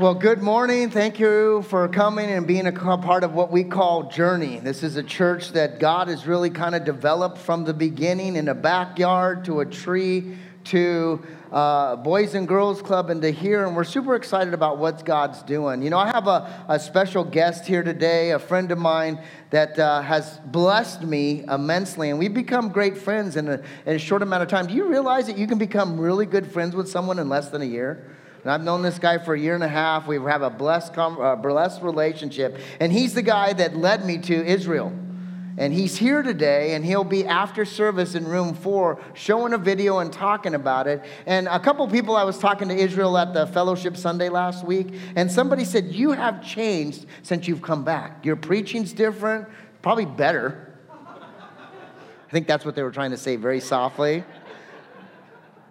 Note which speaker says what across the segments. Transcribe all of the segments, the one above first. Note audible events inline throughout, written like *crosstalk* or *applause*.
Speaker 1: Well, good morning. Thank you for coming and being a part of what we call Journey. This is a church that God has really kind of developed from the beginning in a backyard to a tree to uh, Boys and Girls Club and to here, and we're super excited about what God's doing. You know, I have a, a special guest here today, a friend of mine that uh, has blessed me immensely, and we've become great friends in a, in a short amount of time. Do you realize that you can become really good friends with someone in less than a year? And I've known this guy for a year and a half. We have a blessed, uh, blessed relationship. And he's the guy that led me to Israel. And he's here today, and he'll be after service in room four showing a video and talking about it. And a couple people I was talking to Israel at the fellowship Sunday last week, and somebody said, You have changed since you've come back. Your preaching's different, probably better. I think that's what they were trying to say very softly.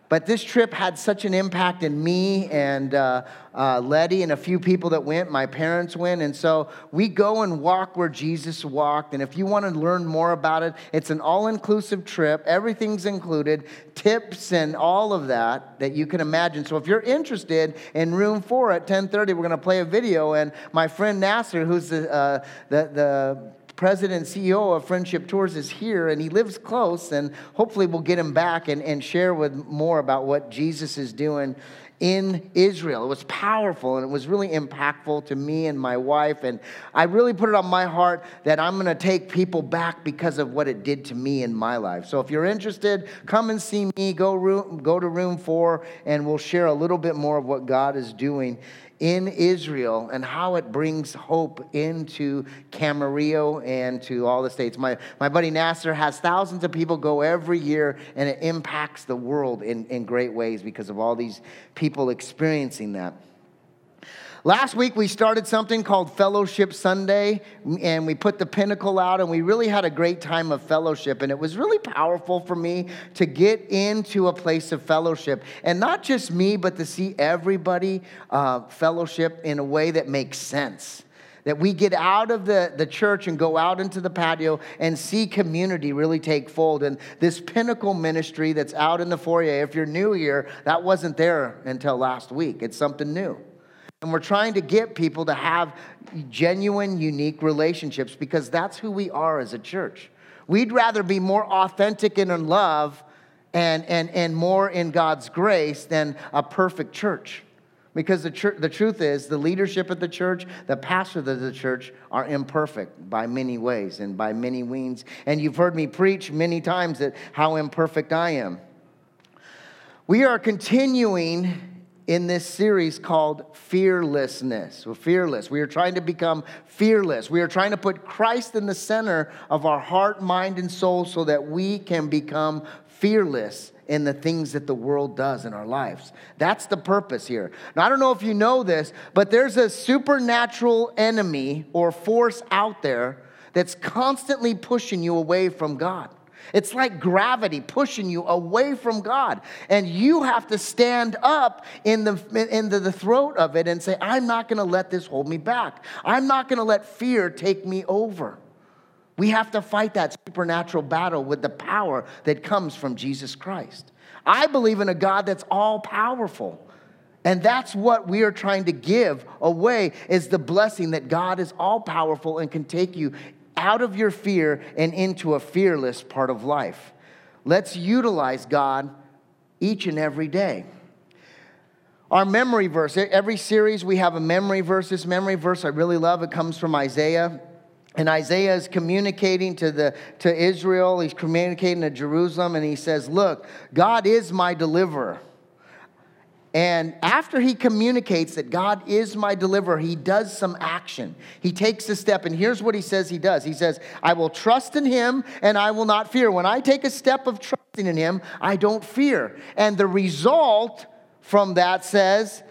Speaker 1: But this trip had such an impact in me and uh, uh, Letty and a few people that went. My parents went. And so we go and walk where Jesus walked. And if you want to learn more about it, it's an all inclusive trip. Everything's included, tips and all of that that you can imagine. So if you're interested in room four at 1030, we're going to play a video. And my friend Nasser, who's the, uh, the, the president CEO of Friendship Tours is here and he lives close, and hopefully we'll get him back and, and share with more about what Jesus is doing in Israel. It was powerful and it was really impactful to me and my wife. And I really put it on my heart that I'm going to take people back because of what it did to me in my life. So if you're interested, come and see me. Go, room, go to room four and we'll share a little bit more of what God is doing in Israel and how it brings hope into Camarillo and to all the states. My, my buddy Nasser has thousands of people go every year, and it impacts the world in, in great ways because of all these people experiencing that. Last week, we started something called Fellowship Sunday, and we put the pinnacle out, and we really had a great time of fellowship. And it was really powerful for me to get into a place of fellowship. And not just me, but to see everybody uh, fellowship in a way that makes sense that we get out of the, the church and go out into the patio and see community really take fold. And this pinnacle ministry that's out in the foyer, if you're new here, that wasn't there until last week. It's something new. And we're trying to get people to have genuine, unique relationships because that's who we are as a church. We'd rather be more authentic and in love and, and, and more in God's grace than a perfect church. Because the, church, the truth is, the leadership of the church, the pastor of the church are imperfect by many ways and by many means. And you've heard me preach many times that how imperfect I am. We are continuing in this series called Fearlessness. We're fearless. We are trying to become fearless. We are trying to put Christ in the center of our heart, mind, and soul so that we can become fearless in the things that the world does in our lives. That's the purpose here. Now, I don't know if you know this, but there's a supernatural enemy or force out there that's constantly pushing you away from God. It's like gravity pushing you away from God. And you have to stand up in the, in the, the throat of it and say, I'm not going to let this hold me back. I'm not going to let fear take me over. We have to fight that supernatural battle with the power that comes from Jesus Christ. I believe in a God that's all powerful. And that's what we are trying to give away is the blessing that God is all powerful and can take you out of your fear and into a fearless part of life. Let's utilize God each and every day. Our memory verse, every series we have a memory verse. This memory verse I really love. It comes from Isaiah. And Isaiah is communicating to, the, to Israel, he's communicating to Jerusalem, and he says, Look, God is my deliverer. And after he communicates that God is my deliverer, he does some action. He takes a step, and here's what he says he does He says, I will trust in him and I will not fear. When I take a step of trusting in him, I don't fear. And the result from that says,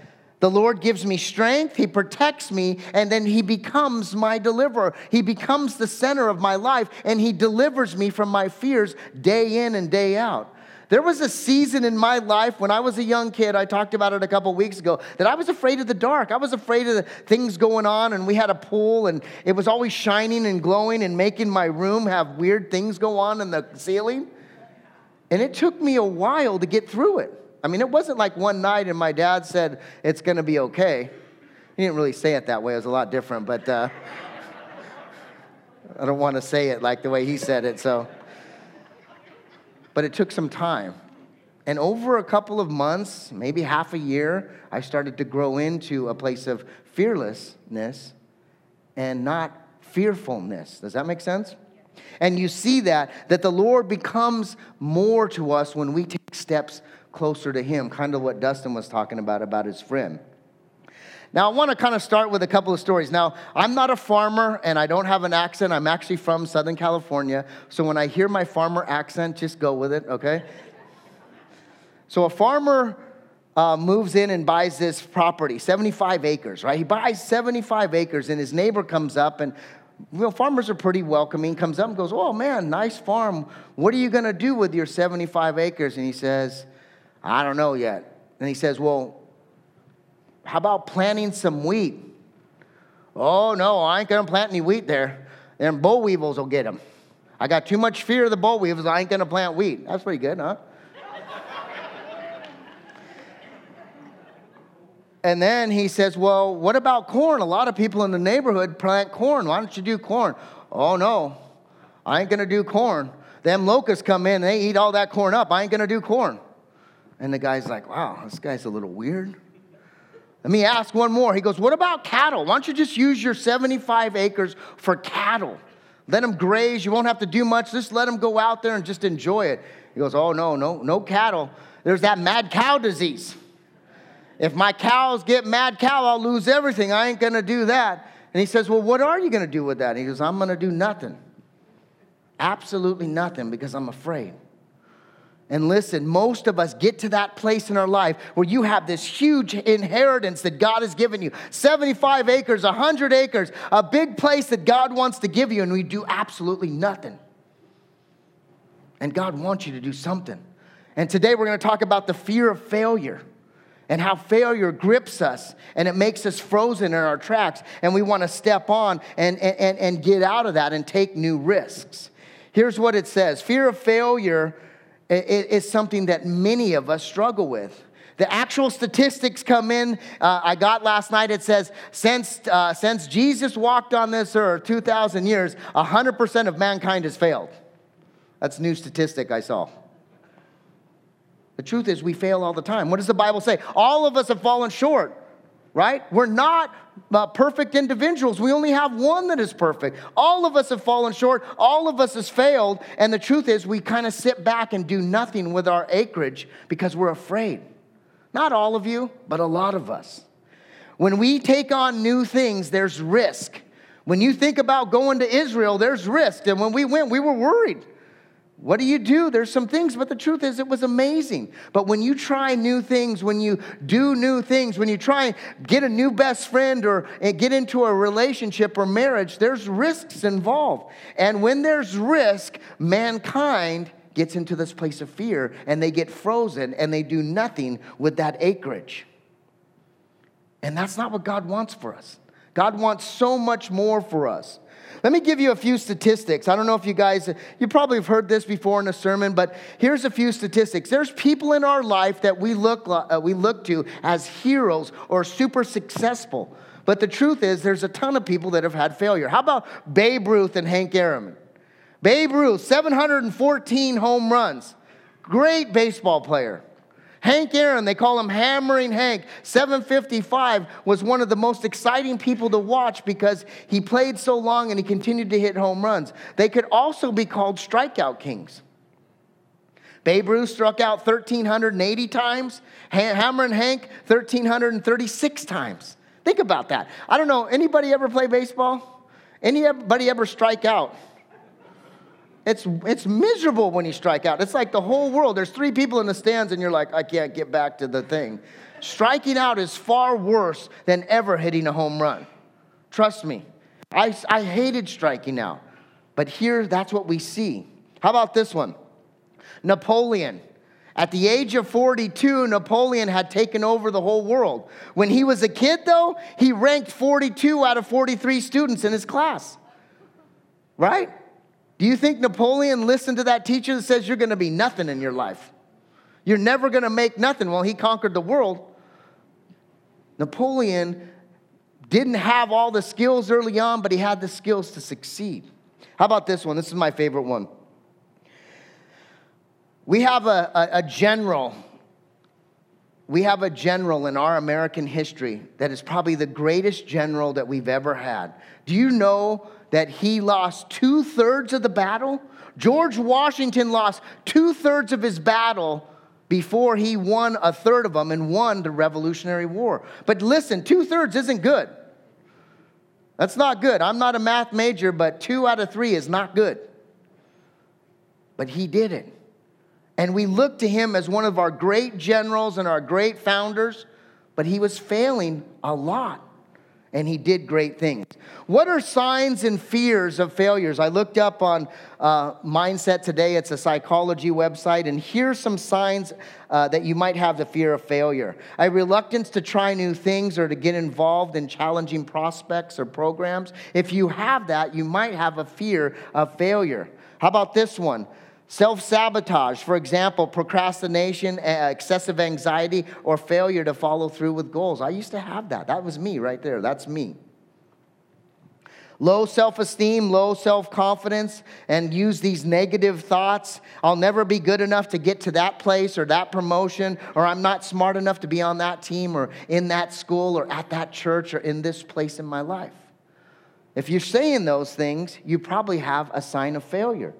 Speaker 1: the Lord gives me strength, He protects me, and then He becomes my deliverer. He becomes the center of my life, and He delivers me from my fears day in and day out. There was a season in my life when I was a young kid, I talked about it a couple weeks ago, that I was afraid of the dark. I was afraid of the things going on, and we had a pool, and it was always shining and glowing and making my room have weird things go on in the ceiling. And it took me a while to get through it. I mean, it wasn't like one night and my dad said, it's gonna be okay. He didn't really say it that way, it was a lot different, but uh, *laughs* I don't want to say it like the way he said it, so. But it took some time. And over a couple of months, maybe half a year, I started to grow into a place of fearlessness and not fearfulness. Does that make sense? And you see that, that the Lord becomes more to us when we take steps closer to Him, kind of what Dustin was talking about, about his friend. Now, I want to kind of start with a couple of stories. Now, I'm not a farmer and I don't have an accent. I'm actually from Southern California. So when I hear my farmer accent, just go with it, okay? So a farmer uh, moves in and buys this property, 75 acres, right? He buys 75 acres, and his neighbor comes up, and you know, farmers are pretty welcoming. Comes up and goes, "Oh man, nice farm. What are you going to do with your 75 acres?" And he says, "I don't know yet." And he says, "Well, how about planting some wheat?" Oh no, I ain't going to plant any wheat there. Then boll weevils will get them. I got too much fear of the boll weevils. I ain't going to plant wheat. That's pretty good, huh? And then he says, Well, what about corn? A lot of people in the neighborhood plant corn. Why don't you do corn? Oh, no, I ain't gonna do corn. Them locusts come in, they eat all that corn up. I ain't gonna do corn. And the guy's like, Wow, this guy's a little weird. Let me ask one more. He goes, What about cattle? Why don't you just use your 75 acres for cattle? Let them graze. You won't have to do much. Just let them go out there and just enjoy it. He goes, Oh, no, no, no cattle. There's that mad cow disease. If my cows get mad cow, I'll lose everything. I ain't going to do that. And he says, Well, what are you going to do with that? And he goes, I'm going to do nothing. Absolutely nothing because I'm afraid. And listen, most of us get to that place in our life where you have this huge inheritance that God has given you 75 acres, 100 acres, a big place that God wants to give you, and we do absolutely nothing. And God wants you to do something. And today we're going to talk about the fear of failure and how failure grips us and it makes us frozen in our tracks and we want to step on and, and, and get out of that and take new risks here's what it says fear of failure is something that many of us struggle with the actual statistics come in uh, i got last night it says since, uh, since jesus walked on this earth 2000 years 100% of mankind has failed that's a new statistic i saw the truth is, we fail all the time. What does the Bible say? All of us have fallen short, right? We're not uh, perfect individuals. We only have one that is perfect. All of us have fallen short. All of us has failed. And the truth is, we kind of sit back and do nothing with our acreage because we're afraid. Not all of you, but a lot of us. When we take on new things, there's risk. When you think about going to Israel, there's risk. And when we went, we were worried. What do you do? There's some things, but the truth is, it was amazing. But when you try new things, when you do new things, when you try and get a new best friend or get into a relationship or marriage, there's risks involved. And when there's risk, mankind gets into this place of fear and they get frozen and they do nothing with that acreage. And that's not what God wants for us. God wants so much more for us. Let me give you a few statistics. I don't know if you guys, you probably have heard this before in a sermon, but here's a few statistics. There's people in our life that we look, uh, we look to as heroes or super successful. But the truth is, there's a ton of people that have had failure. How about Babe Ruth and Hank Aaron? Babe Ruth, 714 home runs. Great baseball player. Hank Aaron, they call him Hammering Hank, 755, was one of the most exciting people to watch because he played so long and he continued to hit home runs. They could also be called strikeout kings. Babe Ruth struck out 1,380 times, Hammering Hank 1,336 times. Think about that. I don't know, anybody ever play baseball? Anybody ever strike out? It's, it's miserable when you strike out. It's like the whole world. There's three people in the stands, and you're like, I can't get back to the thing. Striking out is far worse than ever hitting a home run. Trust me. I, I hated striking out. But here, that's what we see. How about this one? Napoleon. At the age of 42, Napoleon had taken over the whole world. When he was a kid, though, he ranked 42 out of 43 students in his class. Right? Do you think Napoleon listened to that teacher that says you're going to be nothing in your life? You're never going to make nothing. Well, he conquered the world. Napoleon didn't have all the skills early on, but he had the skills to succeed. How about this one? This is my favorite one. We have a, a, a general we have a general in our American history that is probably the greatest general that we've ever had. Do you know that he lost two thirds of the battle? George Washington lost two thirds of his battle before he won a third of them and won the Revolutionary War. But listen, two thirds isn't good. That's not good. I'm not a math major, but two out of three is not good. But he did it. And we look to him as one of our great generals and our great founders, but he was failing a lot. And he did great things. What are signs and fears of failures? I looked up on uh, Mindset today. It's a psychology website. And here's some signs uh, that you might have the fear of failure a reluctance to try new things or to get involved in challenging prospects or programs. If you have that, you might have a fear of failure. How about this one? Self sabotage, for example, procrastination, excessive anxiety, or failure to follow through with goals. I used to have that. That was me right there. That's me. Low self esteem, low self confidence, and use these negative thoughts. I'll never be good enough to get to that place or that promotion, or I'm not smart enough to be on that team or in that school or at that church or in this place in my life. If you're saying those things, you probably have a sign of failure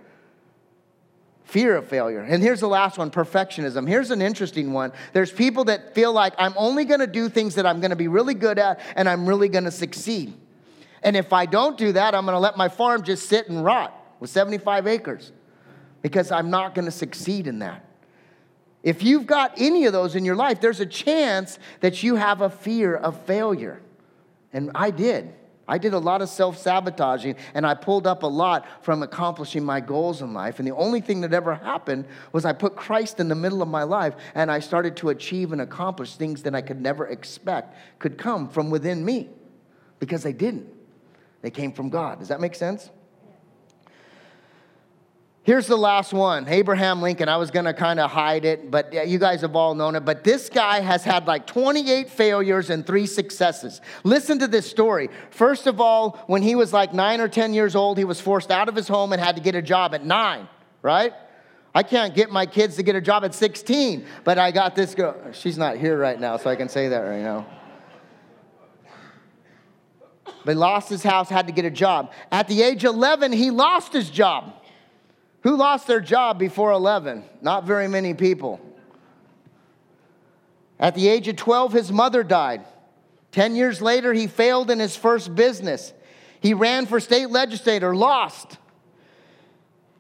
Speaker 1: fear of failure. And here's the last one perfectionism. Here's an interesting one. There's people that feel like I'm only going to do things that I'm going to be really good at and I'm really going to succeed. And if I don't do that, I'm going to let my farm just sit and rot with 75 acres because I'm not going to succeed in that. If you've got any of those in your life, there's a chance that you have a fear of failure. And I did. I did a lot of self sabotaging and I pulled up a lot from accomplishing my goals in life. And the only thing that ever happened was I put Christ in the middle of my life and I started to achieve and accomplish things that I could never expect could come from within me because they didn't. They came from God. Does that make sense? Here's the last one Abraham Lincoln. I was going to kind of hide it, but you guys have all known it. But this guy has had like 28 failures and three successes. Listen to this story. First of all, when he was like nine or 10 years old, he was forced out of his home and had to get a job at nine, right? I can't get my kids to get a job at 16, but I got this girl. She's not here right now, so I can say that right now. But he lost his house, had to get a job. At the age of 11, he lost his job. Who lost their job before 11? Not very many people. At the age of 12, his mother died. 10 years later, he failed in his first business. He ran for state legislator, lost.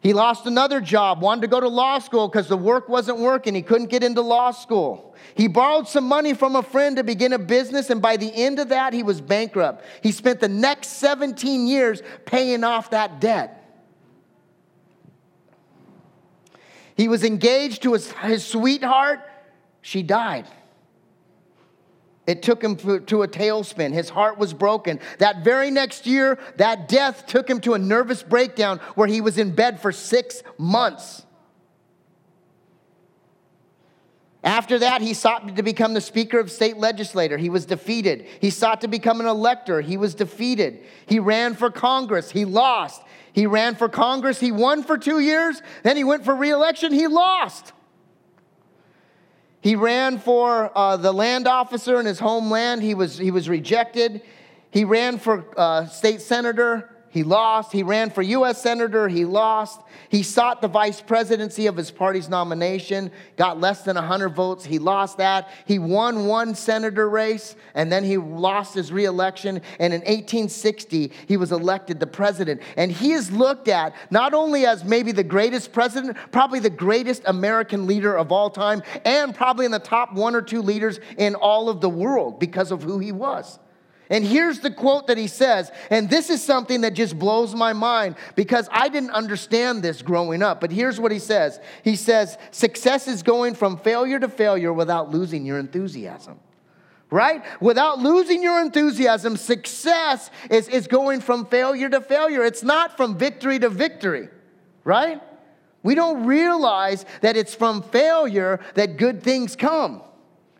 Speaker 1: He lost another job, wanted to go to law school because the work wasn't working. He couldn't get into law school. He borrowed some money from a friend to begin a business, and by the end of that, he was bankrupt. He spent the next 17 years paying off that debt. He was engaged to his, his sweetheart. She died. It took him to a tailspin. His heart was broken. That very next year, that death took him to a nervous breakdown where he was in bed for six months. After that, he sought to become the Speaker of State Legislature. He was defeated. He sought to become an elector. He was defeated. He ran for Congress. He lost. He ran for Congress. He won for two years. Then he went for reelection. He lost. He ran for uh, the land officer in his homeland. He was, he was rejected. He ran for uh, state senator. He lost. He ran for U.S. Senator. He lost. He sought the vice presidency of his party's nomination, got less than 100 votes. He lost that. He won one senator race, and then he lost his reelection. And in 1860, he was elected the president. And he is looked at not only as maybe the greatest president, probably the greatest American leader of all time, and probably in the top one or two leaders in all of the world because of who he was. And here's the quote that he says, and this is something that just blows my mind because I didn't understand this growing up. But here's what he says He says, Success is going from failure to failure without losing your enthusiasm. Right? Without losing your enthusiasm, success is, is going from failure to failure. It's not from victory to victory. Right? We don't realize that it's from failure that good things come.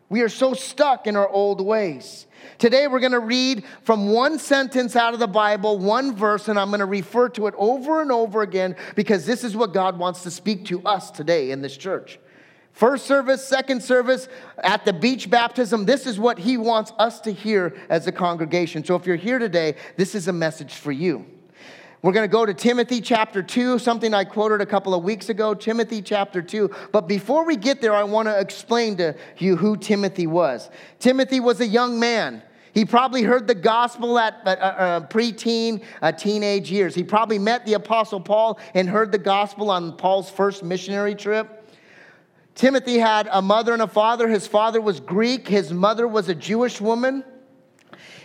Speaker 1: We are so stuck in our old ways. Today, we're going to read from one sentence out of the Bible, one verse, and I'm going to refer to it over and over again because this is what God wants to speak to us today in this church. First service, second service, at the beach baptism, this is what He wants us to hear as a congregation. So if you're here today, this is a message for you. We're going to go to Timothy chapter 2, something I quoted a couple of weeks ago, Timothy chapter 2. But before we get there, I want to explain to you who Timothy was. Timothy was a young man. He probably heard the gospel at uh, uh, preteen, uh, teenage years. He probably met the Apostle Paul and heard the gospel on Paul's first missionary trip. Timothy had a mother and a father. His father was Greek, his mother was a Jewish woman.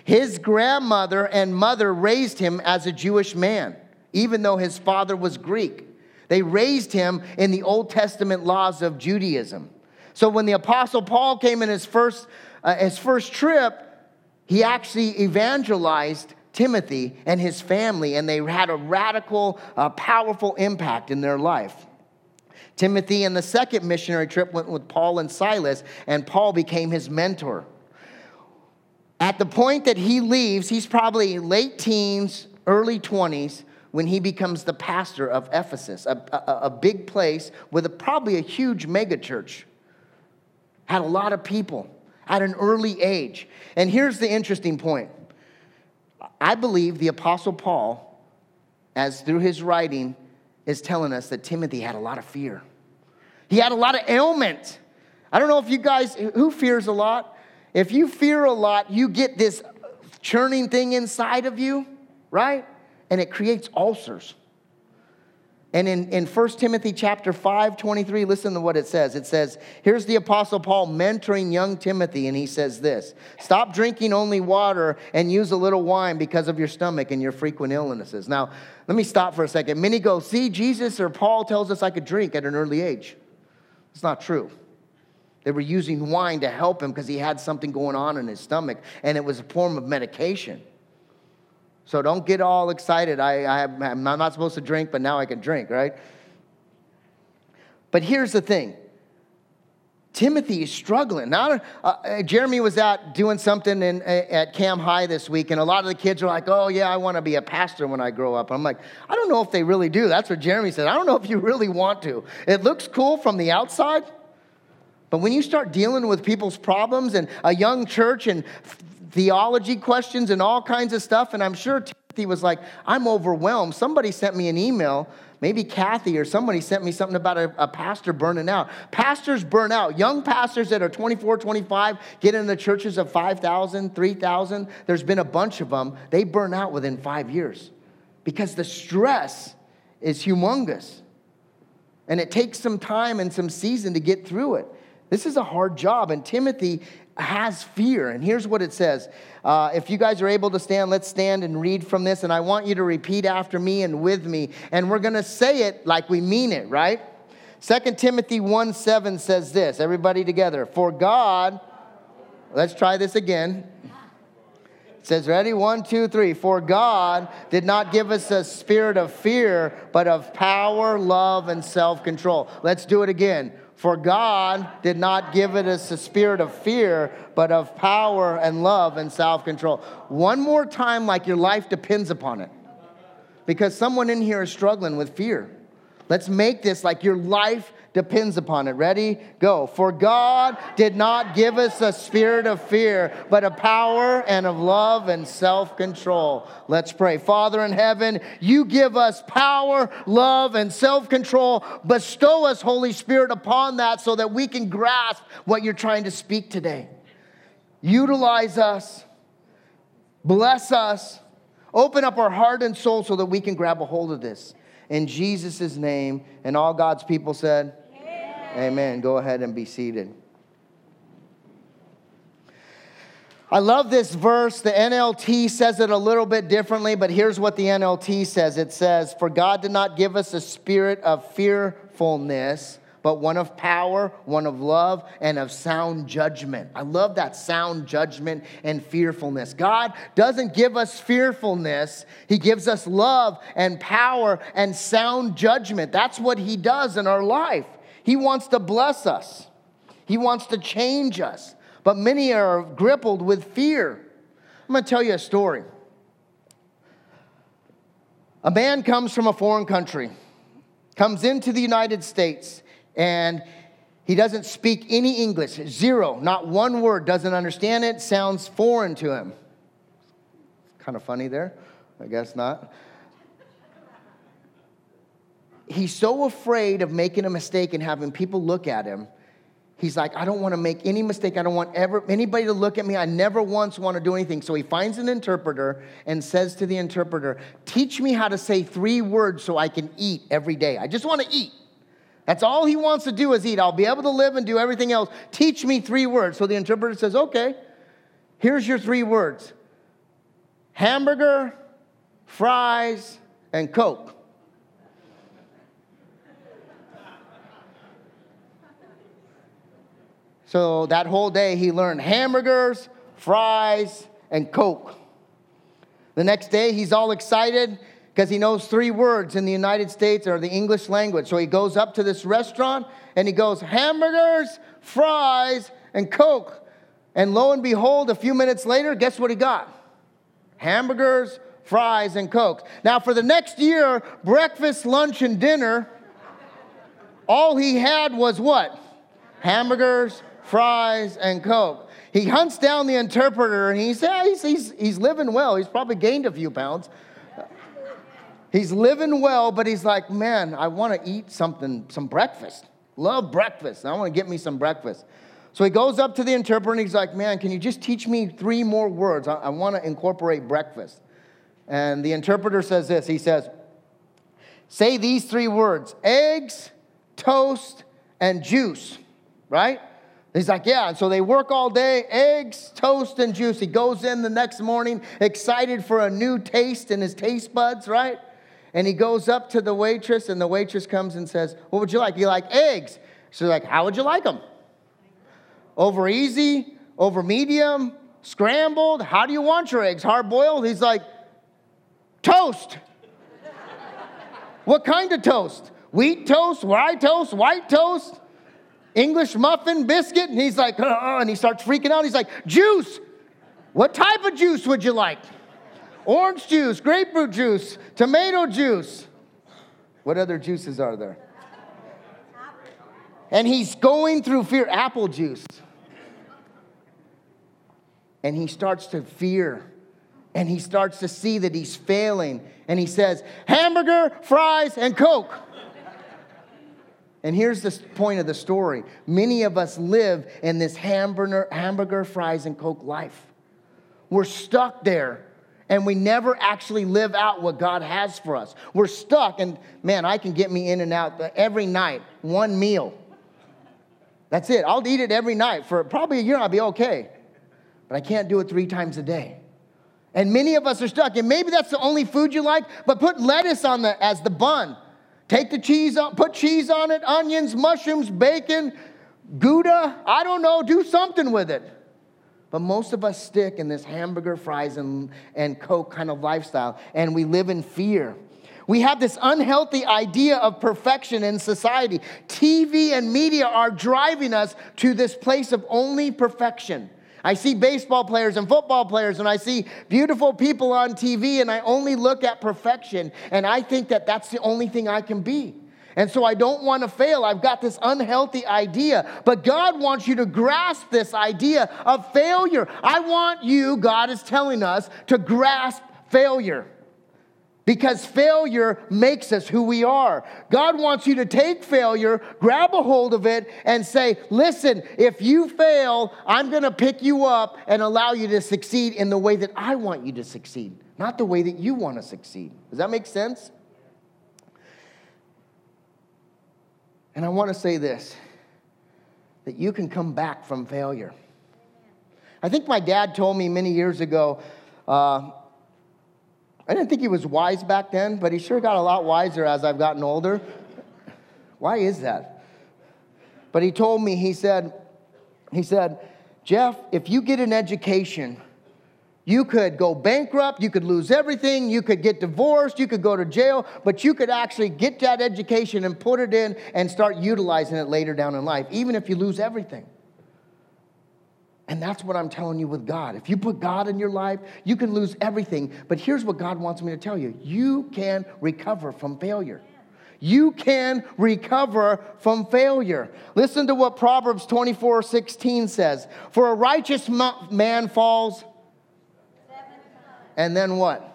Speaker 1: His grandmother and mother raised him as a Jewish man, even though his father was Greek. They raised him in the Old Testament laws of Judaism. So when the Apostle Paul came in his first, uh, his first trip, he actually evangelized Timothy and his family, and they had a radical, uh, powerful impact in their life. Timothy, and the second missionary trip, went with Paul and Silas, and Paul became his mentor. At the point that he leaves, he's probably late teens, early 20s, when he becomes the pastor of Ephesus, a, a, a big place with a, probably a huge megachurch. Had a lot of people at an early age. And here's the interesting point I believe the Apostle Paul, as through his writing, is telling us that Timothy had a lot of fear. He had a lot of ailment. I don't know if you guys, who fears a lot? If you fear a lot, you get this churning thing inside of you, right? And it creates ulcers. And in, in 1 Timothy chapter 5, 23, listen to what it says. It says, here's the Apostle Paul mentoring young Timothy, and he says this Stop drinking only water and use a little wine because of your stomach and your frequent illnesses. Now, let me stop for a second. Many go, see, Jesus or Paul tells us I could drink at an early age. It's not true. They were using wine to help him because he had something going on in his stomach, and it was a form of medication. So don't get all excited. I, I am not supposed to drink, but now I can drink, right? But here's the thing Timothy is struggling. Now, uh, uh, Jeremy was out doing something in, at Cam High this week, and a lot of the kids are like, oh, yeah, I want to be a pastor when I grow up. I'm like, I don't know if they really do. That's what Jeremy said. I don't know if you really want to. It looks cool from the outside, but when you start dealing with people's problems and a young church and theology questions and all kinds of stuff. And I'm sure Timothy was like, I'm overwhelmed. Somebody sent me an email, maybe Kathy or somebody sent me something about a, a, pastor burning out. Pastors burn out. Young pastors that are 24, 25 get in the churches of 5,000, 3,000. There's been a bunch of them. They burn out within five years because the stress is humongous. And it takes some time and some season to get through it. This is a hard job, and Timothy has fear. And here's what it says. Uh, if you guys are able to stand, let's stand and read from this. And I want you to repeat after me and with me. And we're going to say it like we mean it, right? 2 Timothy 1 7 says this. Everybody together. For God, let's try this again. It says, ready? One, two, three. For God did not give us a spirit of fear, but of power, love, and self control. Let's do it again. For God did not give it us a spirit of fear, but of power and love and self control. One more time, like your life depends upon it. Because someone in here is struggling with fear. Let's make this like your life depends upon it. Ready? Go. For God did not give us a spirit of fear, but a power and of love and self control. Let's pray. Father in heaven, you give us power, love, and self control. Bestow us, Holy Spirit, upon that so that we can grasp what you're trying to speak today. Utilize us, bless us, open up our heart and soul so that we can grab a hold of this. In Jesus' name, and all God's people said, Amen. Go ahead and be seated. I love this verse. The NLT says it a little bit differently, but here's what the NLT says it says, For God did not give us a spirit of fearfulness, but one of power, one of love, and of sound judgment. I love that sound judgment and fearfulness. God doesn't give us fearfulness, He gives us love and power and sound judgment. That's what He does in our life. He wants to bless us, He wants to change us. But many are crippled with fear. I'm going to tell you a story. A man comes from a foreign country, comes into the United States, and he doesn't speak any English, zero, not one word, doesn't understand it, sounds foreign to him. Kind of funny there, I guess not. He's so afraid of making a mistake and having people look at him He's like, I don't want to make any mistake. I don't want ever anybody to look at me. I never once want to do anything. So he finds an interpreter and says to the interpreter, Teach me how to say three words so I can eat every day. I just want to eat. That's all he wants to do is eat. I'll be able to live and do everything else. Teach me three words. So the interpreter says, Okay, here's your three words hamburger, fries, and Coke. So that whole day, he learned hamburgers, fries, and Coke. The next day, he's all excited because he knows three words in the United States or the English language. So he goes up to this restaurant and he goes, hamburgers, fries, and Coke. And lo and behold, a few minutes later, guess what he got? Hamburgers, fries, and Coke. Now, for the next year, breakfast, lunch, and dinner, all he had was what? Hamburgers, fries, and Coke. He hunts down the interpreter and he says, he's, he's, he's living well. He's probably gained a few pounds. He's living well, but he's like, man, I want to eat something, some breakfast. Love breakfast. I want to get me some breakfast. So he goes up to the interpreter and he's like, man, can you just teach me three more words? I, I want to incorporate breakfast. And the interpreter says this he says, say these three words eggs, toast, and juice, right? He's like, yeah. And so they work all day, eggs, toast, and juice. He goes in the next morning, excited for a new taste in his taste buds, right? And he goes up to the waitress, and the waitress comes and says, What would you like? You like eggs? She's like, How would you like them? Over easy, over medium, scrambled? How do you want your eggs? Hard boiled? He's like, Toast. what kind of toast? Wheat toast, rye toast, white toast? English muffin biscuit? And he's like, uh, and he starts freaking out. He's like, juice. What type of juice would you like? Orange juice, grapefruit juice, tomato juice. What other juices are there? And he's going through fear, apple juice. And he starts to fear. And he starts to see that he's failing. And he says, hamburger, fries, and Coke. And here's the point of the story many of us live in this hamburger, hamburger, fries, and Coke life. We're stuck there and we never actually live out what God has for us. We're stuck, and man, I can get me In-N-Out every night, one meal. That's it. I'll eat it every night for probably a year, I'll be okay. But I can't do it three times a day. And many of us are stuck, and maybe that's the only food you like, but put lettuce on the as the bun. Take the cheese on, put cheese on it, onions, mushrooms, bacon, Gouda. I don't know, do something with it. But most of us stick in this hamburger, fries, and, and Coke kind of lifestyle, and we live in fear. We have this unhealthy idea of perfection in society. TV and media are driving us to this place of only perfection. I see baseball players and football players, and I see beautiful people on TV, and I only look at perfection, and I think that that's the only thing I can be. And so I don't want to fail. I've got this unhealthy idea. But God wants you to grasp this idea of failure. I want you, God is telling us, to grasp failure because failure makes us who we are. God wants you to take failure, grab a hold of it, and say, Listen, if you fail, I'm going to pick you up and allow you to succeed in the way that I want you to succeed, not the way that you want to succeed. Does that make sense? And I want to say this that you can come back from failure. I think my dad told me many years ago. Uh, I didn't think he was wise back then, but he sure got a lot wiser as I've gotten older. Why is that? But he told me, he said, he said, Jeff, if you get an education, you could go bankrupt, you could lose everything, you could get divorced, you could go to jail, but you could actually get that education and put it in and start utilizing it later down in life, even if you lose everything. And that's what I'm telling you with God. If you put God in your life, you can lose everything. But here's what God wants me to tell you you can recover from failure. You can recover from failure. Listen to what Proverbs 24 16 says For a righteous man falls, and then what?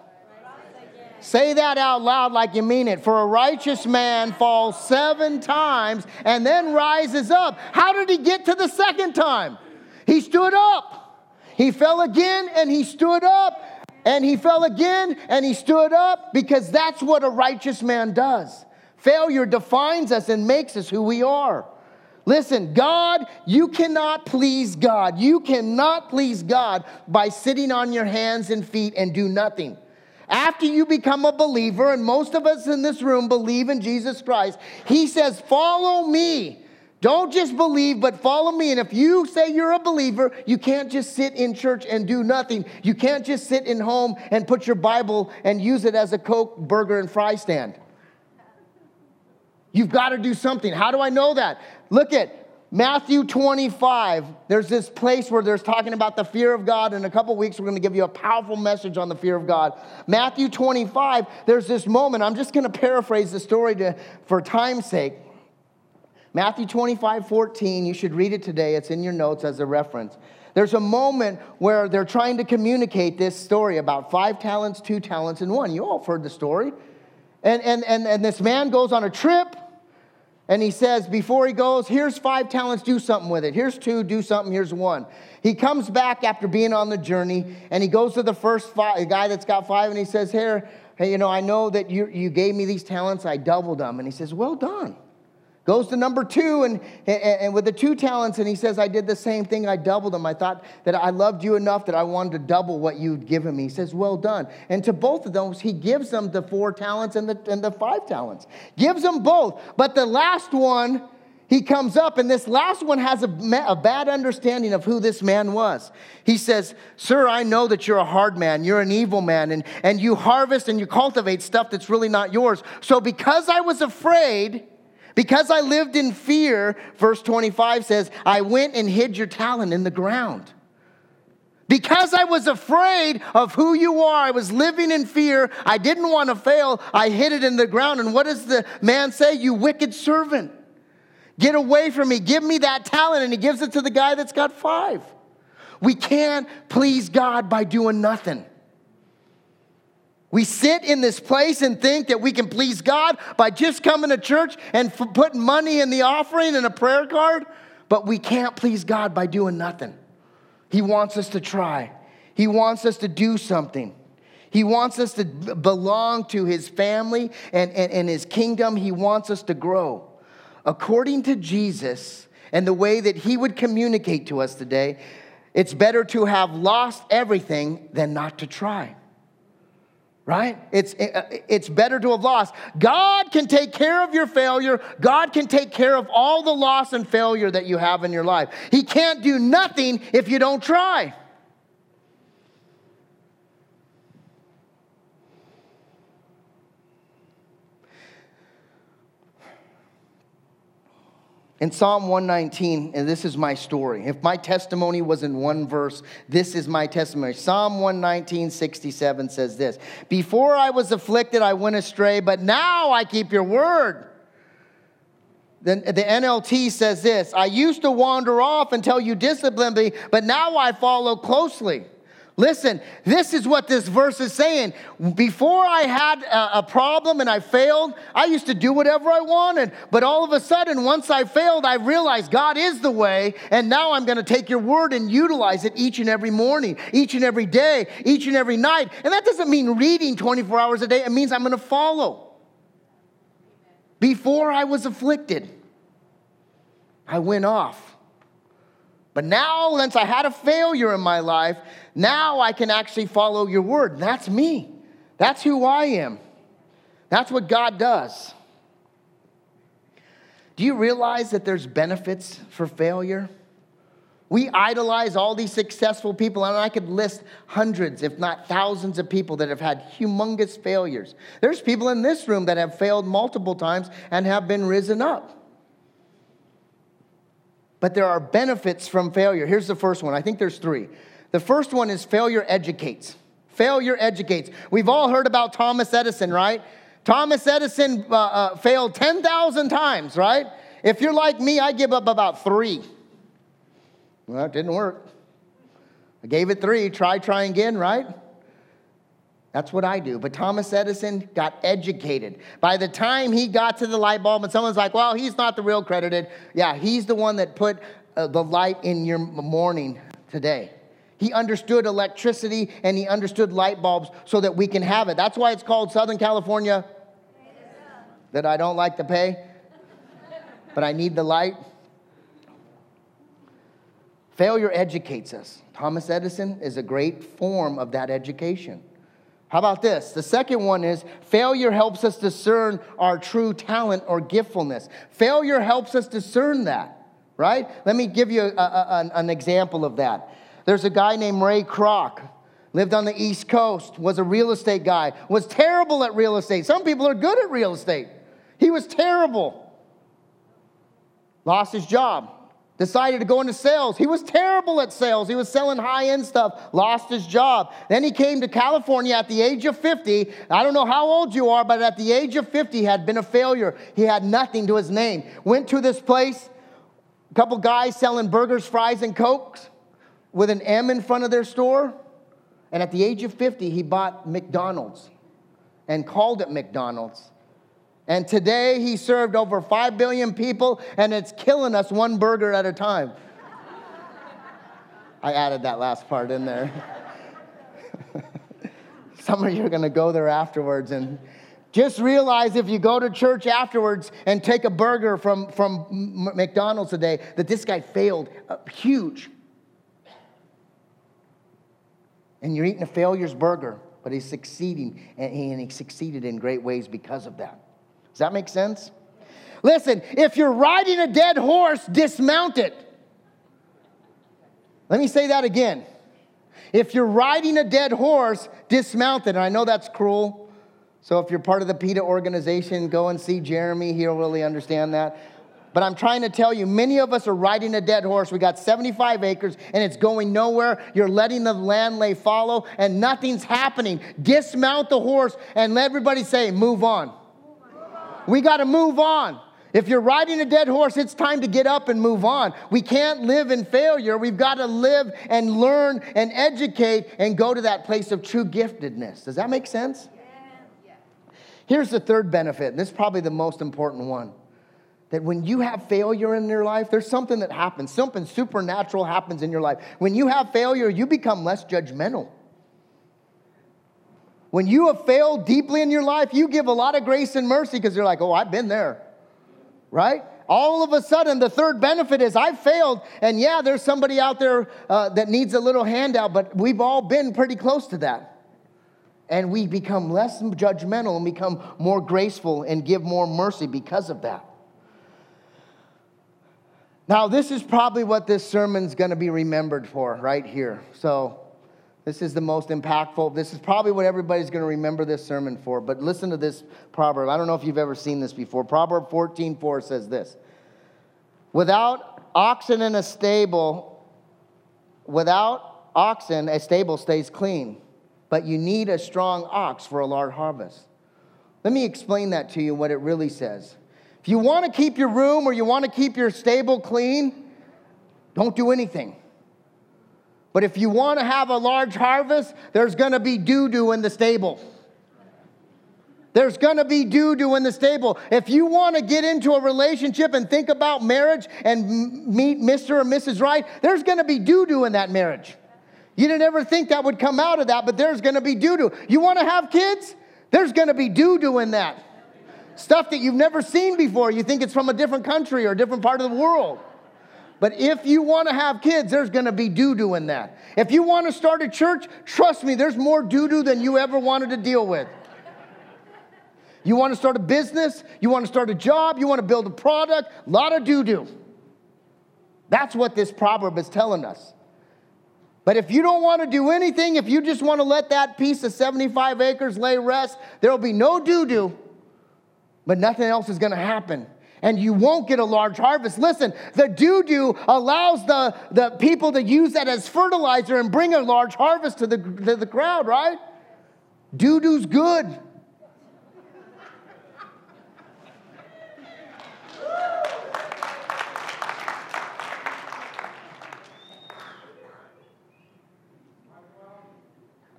Speaker 1: Say that out loud like you mean it. For a righteous man falls seven times and then rises up. How did he get to the second time? He stood up. He fell again and he stood up. And he fell again and he stood up because that's what a righteous man does. Failure defines us and makes us who we are. Listen, God, you cannot please God. You cannot please God by sitting on your hands and feet and do nothing. After you become a believer, and most of us in this room believe in Jesus Christ, He says, Follow me. Don't just believe, but follow me. And if you say you're a believer, you can't just sit in church and do nothing. You can't just sit in home and put your Bible and use it as a Coke, burger, and fry stand. You've got to do something. How do I know that? Look at Matthew 25, there's this place where there's talking about the fear of God. In a couple weeks, we're going to give you a powerful message on the fear of God. Matthew 25, there's this moment. I'm just going to paraphrase the story to, for time's sake. Matthew 25, 14, you should read it today. It's in your notes as a reference. There's a moment where they're trying to communicate this story about five talents, two talents, and one. You all have heard the story. And, and, and, and this man goes on a trip and he says, before he goes, here's five talents, do something with it. Here's two, do something, here's one. He comes back after being on the journey and he goes to the first five, guy that's got five, and he says, Here, hey, you know, I know that you, you gave me these talents, I doubled them. And he says, Well done. Goes to number two and, and, and, with the two talents, and he says, I did the same thing. I doubled them. I thought that I loved you enough that I wanted to double what you'd given me. He says, Well done. And to both of those, he gives them the four talents and the, and the five talents. Gives them both. But the last one, he comes up, and this last one has a, a, bad understanding of who this man was. He says, Sir, I know that you're a hard man, you're an evil man, and, and you harvest and you cultivate stuff that's really not yours. So, because I was afraid, because I lived in fear, verse 25 says, I went and hid your talent in the ground. Because I was afraid of who you are, I was living in fear, I didn't want to fail, I hid it in the ground. And what does the man say? You wicked servant. Get away from me, give me that talent. And he gives it to the guy that's got five. We can't please God by doing nothing. We sit in this place and think that we can please God by just coming to church and f- putting money in the offering and a prayer card, but we can't please God by doing nothing. He wants us to try, He wants us to do something. He wants us to belong to His family and, and, and His kingdom. He wants us to grow. According to Jesus and the way that He would communicate to us today, it's better to have lost everything than not to try right? It's, uh, it's better to have lost. God can take care of your failure. God can take care of all the loss and failure that you have in your life. He can't do nothing if you don't try. In Psalm 119, and this is my story. If my testimony was in one verse, this is my testimony. Psalm 119, 67 says this Before I was afflicted, I went astray, but now I keep your word. Then the NLT says this I used to wander off until you disciplined me, but now I follow closely. Listen, this is what this verse is saying. Before I had a, problem and I failed, I used to do whatever I wanted. But all of a sudden, once I failed, I realized God is the way. And now I'm going to take your word and utilize it each and every morning, each and every day, each and every night. And that doesn't mean reading 24 hours a day, it means I'm going to follow. Before I was afflicted, I went off. But now, since I had a failure in my life, now I can actually follow your word. That's me. That's who I am. That's what God does. Do you realize that there's benefits for failure? We idolize all these successful people, and I could list hundreds, if not thousands, of people that have had humongous failures. There's people in this room that have failed multiple times and have been risen up. But there are benefits from failure. Here's the first one. I think there's three. The first one is failure educates. Failure educates. We've all heard about Thomas Edison, right? Thomas Edison uh, uh, failed 10,000 times, right? If you're like me, I give up about three. Well, it didn't work. I gave it three. Try, try again, right? That's what I do. But Thomas Edison got educated. By the time he got to the light bulb, and someone's like, well, he's not the real credited. Yeah, he's the one that put uh, the light in your morning today. He understood electricity and he understood light bulbs so that we can have it. That's why it's called Southern California. That I don't like to pay, but I need the light. Failure educates us. Thomas Edison is a great form of that education. How about this? The second one is failure helps us discern our true talent or giftfulness. Failure helps us discern that, right? Let me give you a, a, an example of that. There's a guy named Ray Kroc, lived on the East Coast, was a real estate guy, was terrible at real estate. Some people are good at real estate. He was terrible. Lost his job decided to go into sales. He was terrible at sales. He was selling high end stuff, lost his job. Then he came to California at the age of 50. I don't know how old you are, but at the age of 50, had been a failure. He had nothing to his name. Went to this place, a couple guys selling burgers, fries, and cokes with an M in front of their store. And at the age of 50, he bought McDonald's and called it McDonald's. And today he served over 5 billion people, and it's killing us one burger at a time. I added that last part in there. *laughs* Some of you are going to go there afterwards and just realize if you go to church afterwards and take a burger from, from McDonald's today, that this guy failed uh, huge. And you're eating a failure's burger, but he's succeeding, and he, and he succeeded in great ways because of that. Does that make sense? Listen, if you're riding a dead horse, dismount it. Let me say that again. If you're riding a dead horse, dismount it. And I know that's cruel. So if you're part of the PETA organization, go and see Jeremy. He'll really understand that. But I'm trying to tell you, many of us are riding a dead horse. We got 75 acres and it's going nowhere. You're letting the land lay fallow and nothing's happening. Dismount the horse and let everybody say, move on. We got to move on. If you're riding a dead horse, it's time to get up and move on. We can't live in failure. We've got to live and learn and educate and go to that place of true giftedness. Does that make sense? Yeah. Here's the third benefit, and this is probably the most important one. That when you have failure in your life, there's something that happens. Something supernatural happens in your life. When you have failure, you become less judgmental. When you have failed deeply in your life, you give a lot of grace and mercy because you're like, oh, I've been there, right? All of a sudden, the third benefit is I've failed, and yeah, there's somebody out there uh, that needs a little handout, but we've all been pretty close to that. And we become less judgmental and become more graceful and give more mercy because of that. Now, this is probably what this sermon's gonna be remembered for right here. So, this is the most impactful. This is probably what everybody's going to remember this sermon for. But listen to this proverb. I don't know if you've ever seen this before. Proverb 14 4 says this Without oxen in a stable, without oxen, a stable stays clean, but you need a strong ox for a large harvest. Let me explain that to you, what it really says. If you want to keep your room or you want to keep your stable clean, don't do anything. But if you want to have a large harvest, there's going to be doo doo in the stable. There's going to be doo doo in the stable. If you want to get into a relationship and think about marriage and meet Mr. or Mrs. Right, there's going to be doo doo in that marriage. You didn't ever think that would come out of that, but there's going to be doo doo. You want to have kids? There's going to be doo doo in that. Stuff that you've never seen before. You think it's from a different country or a different part of the world. But if you want to have kids, there's going to be doo doo in that. If you want to start a church, trust me, there's more doo doo than you ever wanted to deal with. You want to start a business, you want to start a job, you want to build a product, a lot of doo doo. That's what this proverb is telling us. But if you don't want to do anything, if you just want to let that piece of 75 acres lay rest, there will be no doo doo, but nothing else is going to happen. And you won't get a large harvest. Listen, the doo doo allows the, the people to use that as fertilizer and bring a large harvest to the, to the crowd, right? Doo doo's good.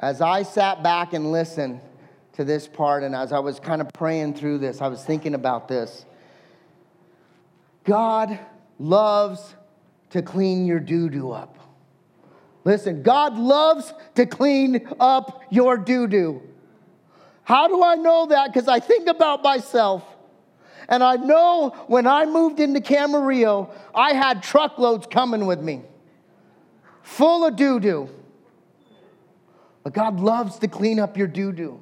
Speaker 1: As I sat back and listened to this part, and as I was kind of praying through this, I was thinking about this. God loves to clean your doo doo up. Listen, God loves to clean up your doo doo. How do I know that? Because I think about myself. And I know when I moved into Camarillo, I had truckloads coming with me, full of doo doo. But God loves to clean up your doo doo.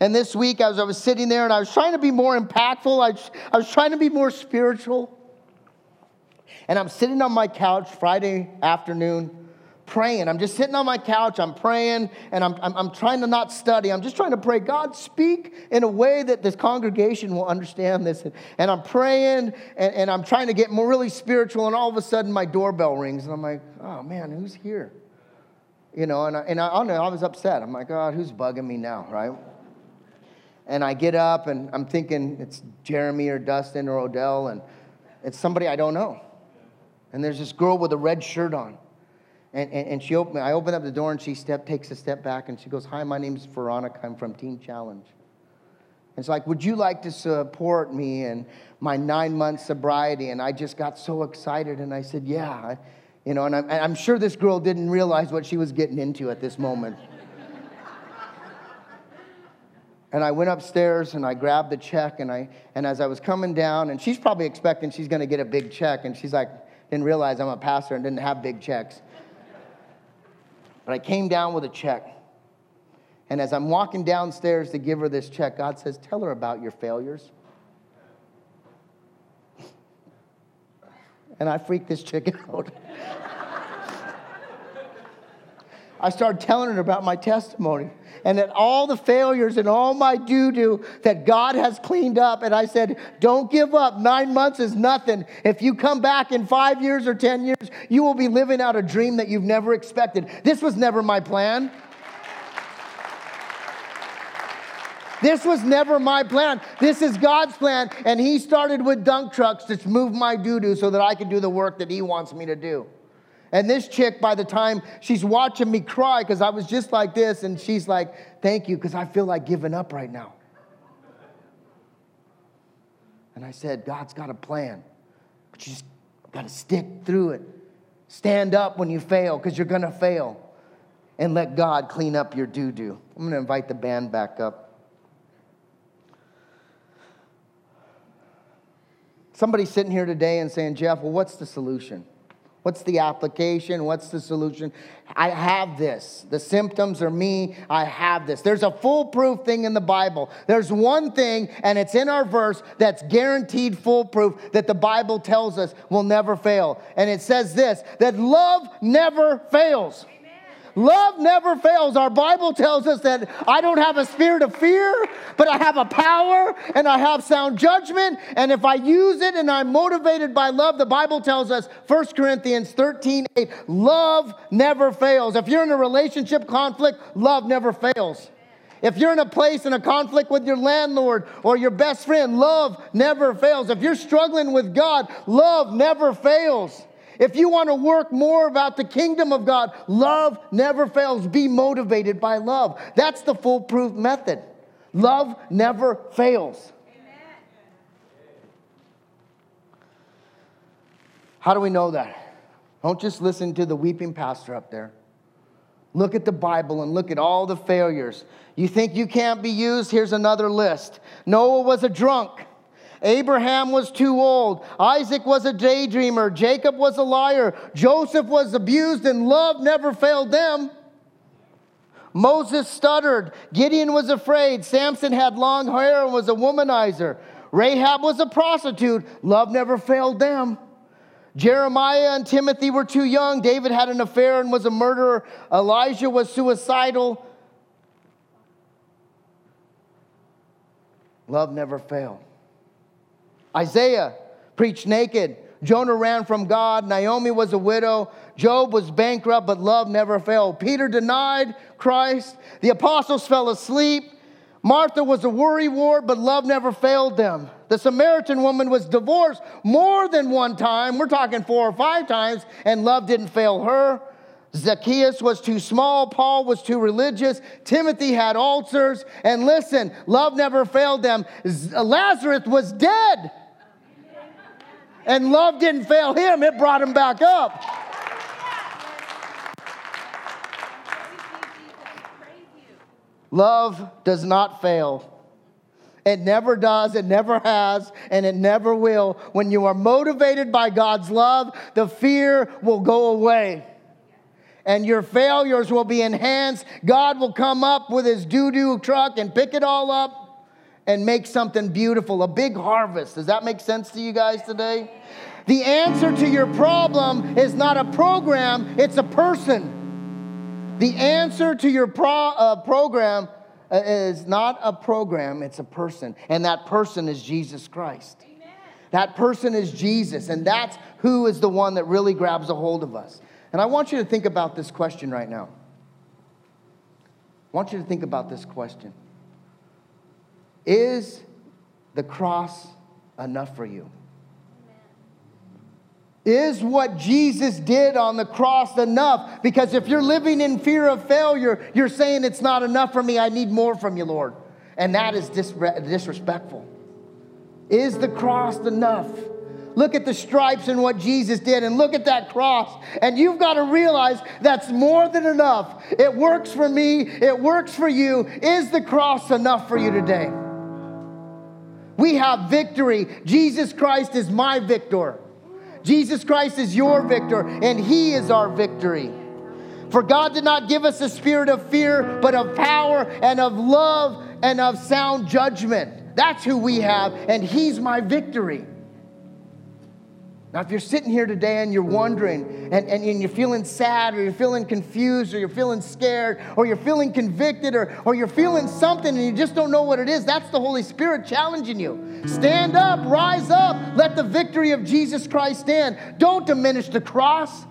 Speaker 1: And this week, as I was sitting there and I was trying to be more impactful, I, I was trying to be more spiritual. And I'm sitting on my couch Friday afternoon praying. I'm just sitting on my couch, I'm praying, and I'm, I'm, I'm, trying to not study. I'm just trying to pray, God, speak in a way that this congregation will understand this. And, I'm praying, and, and I'm trying to get more really spiritual, and all of a sudden my doorbell rings, and I'm like, oh man, who's here? You know, and I, and I, I was upset. I'm like, God, who's bugging me now, right? And I get up and I'm thinking it's Jeremy or Dustin or Odell, and it's somebody I don't know. And there's this girl with a red shirt on. And, and, and she opened, I open up the door and she step, takes a step back and she goes, Hi, my name's Veronica. I'm from Teen Challenge. And it's like, Would you like to support me in my nine month sobriety? And I just got so excited and I said, Yeah. You know, and I'm, I'm sure this girl didn't realize what she was getting into at this moment. And I went upstairs and I grabbed the check and I and as I was coming down, and she's probably expecting she's gonna get a big check, and she's like, didn't realize I'm a pastor and didn't have big checks. But I came down with a check. And as I'm walking downstairs to give her this check, God says, Tell her about your failures. *laughs* And I freaked this chick *laughs* out. I started telling her about my testimony and that all the failures and all my doo doo that God has cleaned up. And I said, Don't give up. Nine months is nothing. If you come back in five years or 10 years, you will be living out a dream that you've never expected. This was never my plan. This was never my plan. This is God's plan. And He started with dunk trucks to move my doo doo so that I could do the work that He wants me to do. And this chick, by the time she's watching me cry, because I was just like this, and she's like, Thank you, because I feel like giving up right now. And I said, God's got a plan, but you just got to stick through it. Stand up when you fail, because you're going to fail. And let God clean up your doo doo. I'm going to invite the band back up. Somebody's sitting here today and saying, Jeff, well, what's the solution? What's the application? What's the solution? I have this. The symptoms are me. I have this. There's a foolproof thing in the Bible. There's one thing, and it's in our verse that's guaranteed foolproof that the Bible tells us will never fail. And it says this that love never fails. Love never fails. Our Bible tells us that I don't have a spirit of fear, but I have a power and I have sound judgment. And if I use it and I'm motivated by love, the Bible tells us, 1 Corinthians 13 8, love never fails. If you're in a relationship conflict, love never fails. If you're in a place in a conflict with your landlord or your best friend, love never fails. If you're struggling with God, love never fails. If you want to work more about the kingdom of God, love never fails. Be motivated by love. That's the foolproof method. Love never fails. How do we know that? Don't just listen to the weeping pastor up there. Look at the Bible and look at all the failures. You think you can't be used? Here's another list. Noah was a drunk. Abraham was too old. Isaac was a daydreamer. Jacob was a liar. Joseph was abused, and love never failed them. Moses stuttered. Gideon was afraid. Samson had long hair and was a womanizer. Rahab was a prostitute. Love never failed them. Jeremiah and Timothy were too young. David had an affair and was a murderer. Elijah was suicidal. Love never failed. Isaiah preached naked. Jonah ran from God. Naomi was a widow. Job was bankrupt, but love never failed. Peter denied Christ. The apostles fell asleep. Martha was a worry wart, but love never failed them. The Samaritan woman was divorced more than one time. We're talking four or five times, and love didn't fail her. Zacchaeus was too small. Paul was too religious. Timothy had ulcers. And listen, love never failed them. Lazarus was dead. And love didn't fail him, it brought him back up. Love does not fail. It never does, it never has, and it never will. When you are motivated by God's love, the fear will go away. And your failures will be enhanced. God will come up with his doo doo truck and pick it all up and make something beautiful, a big harvest. Does that make sense to you guys today? The answer to your problem is not a program, it's a person. The answer to your pro, uh, program uh, is not a program, it's a person. And that person is Jesus Christ. Amen. That person is Jesus. And that's who is the one that really grabs a hold of us. And I want you to think about this question right now. I want you to think about this question Is the cross enough for you? Is what Jesus did on the cross enough? Because if you're living in fear of failure, you're saying it's not enough for me. I need more from you, Lord. And that is disrespectful. Is the cross enough? Look at the stripes and what Jesus did, and look at that cross. And you've got to realize that's more than enough. It works for me, it works for you. Is the cross enough for you today? We have victory. Jesus Christ is my victor. Jesus Christ is your victor, and He is our victory. For God did not give us a spirit of fear, but of power and of love and of sound judgment. That's who we have, and He's my victory. Now, if you're sitting here today and you're wondering and, and, and, you're feeling sad or you're feeling confused or you're feeling scared or you're feeling convicted or, or you're feeling something and you just don't know what it is, that's the Holy Spirit challenging you. Stand up, rise up, let the victory of Jesus Christ stand. Don't diminish the cross.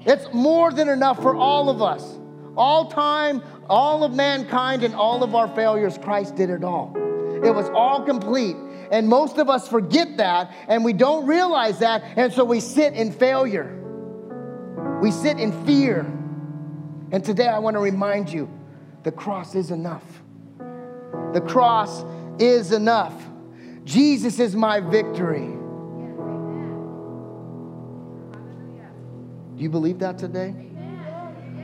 Speaker 1: It's more than enough for all of us. All time, all of mankind, and all of our failures, Christ did it all. It was all complete. And most of us forget that and we don't realize that. And so we sit in failure. We sit in fear. And today I want to remind you the cross is enough. The cross is enough. Jesus is my victory. Do you believe that today?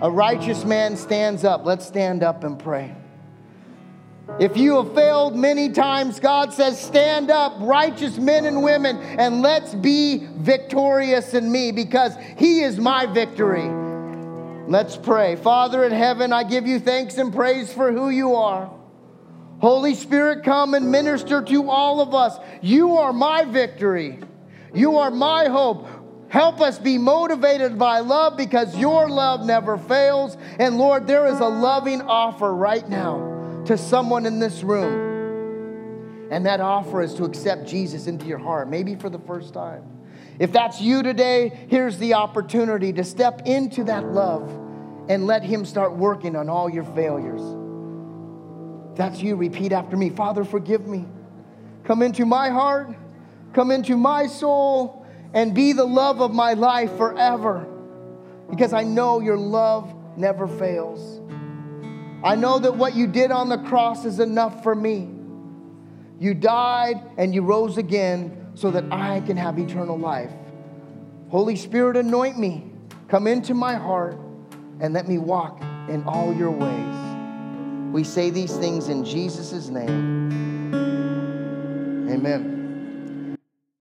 Speaker 1: A righteous man stands up. Let's stand up and pray. If you have failed many times, God says, Stand up, righteous men and women, and let's be victorious in me because He is my victory. Let's pray. Father in heaven, I give you thanks and praise for who you are. Holy Spirit, come and minister to all of us. You are my victory. You are my hope. Help us be motivated by love because your love never fails. And Lord, there is a loving offer right now to someone in this room. And that offer is to accept Jesus into your heart, maybe for the first time. If that's you today, here's the opportunity to step into that love and let Him start working on all your failures. If that's you, repeat after me Father, forgive me. Come into my heart, come into my soul, and be the love of my life forever. Because I know your love never fails. I know that what you did on the cross is enough for me. You died and you rose again so that I can have eternal life. Holy Spirit, anoint me. Come into my heart and let me walk in all your ways. We say these things in Jesus' name. Amen.